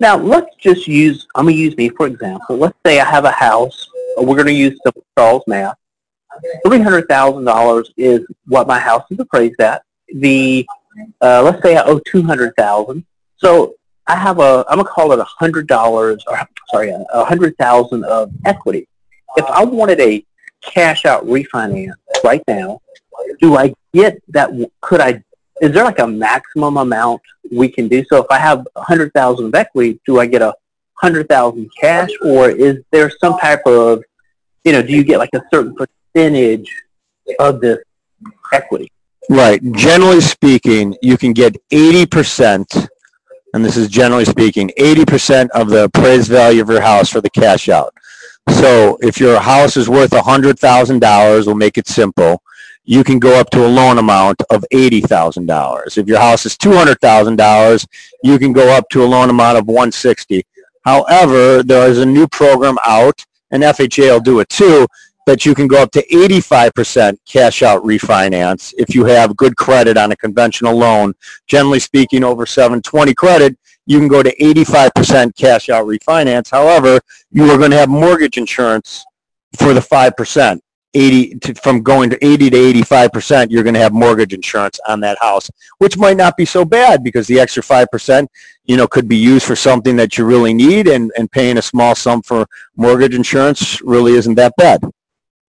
Now, let's just use, I'm going to use me for example. Let's say I have a house. We're going to use simple Charles math. $300,000 is what my house is appraised at. The, uh, let's say I owe 200000 So I have a, I'm going to call it $100, or sorry, a 100000 of equity. If I wanted a cash out refinance right now, do I get that, could I, is there like a maximum amount we can do? So if I have 100000 of equity, do I get a 100000 cash or is there some type of, you know, do you get like a certain percentage of this equity? Right. Generally speaking, you can get 80%, and this is generally speaking, 80% of the appraised value of your house for the cash out. So if your house is worth $100,000, we'll make it simple, you can go up to a loan amount of $80,000. If your house is $200,000, you can go up to a loan amount of 160. However, there is a new program out, and FHA will do it too, that you can go up to 85% cash out refinance if you have good credit on a conventional loan. Generally speaking, over 720 credit, you can go to 85% cash out refinance. However, you are going to have mortgage insurance for the 5%. 80 to, from going to 80 to 85 percent, you're going to have mortgage insurance on that house, which might not be so bad because the extra five percent, you know, could be used for something that you really need, and and paying a small sum for mortgage insurance really isn't that bad.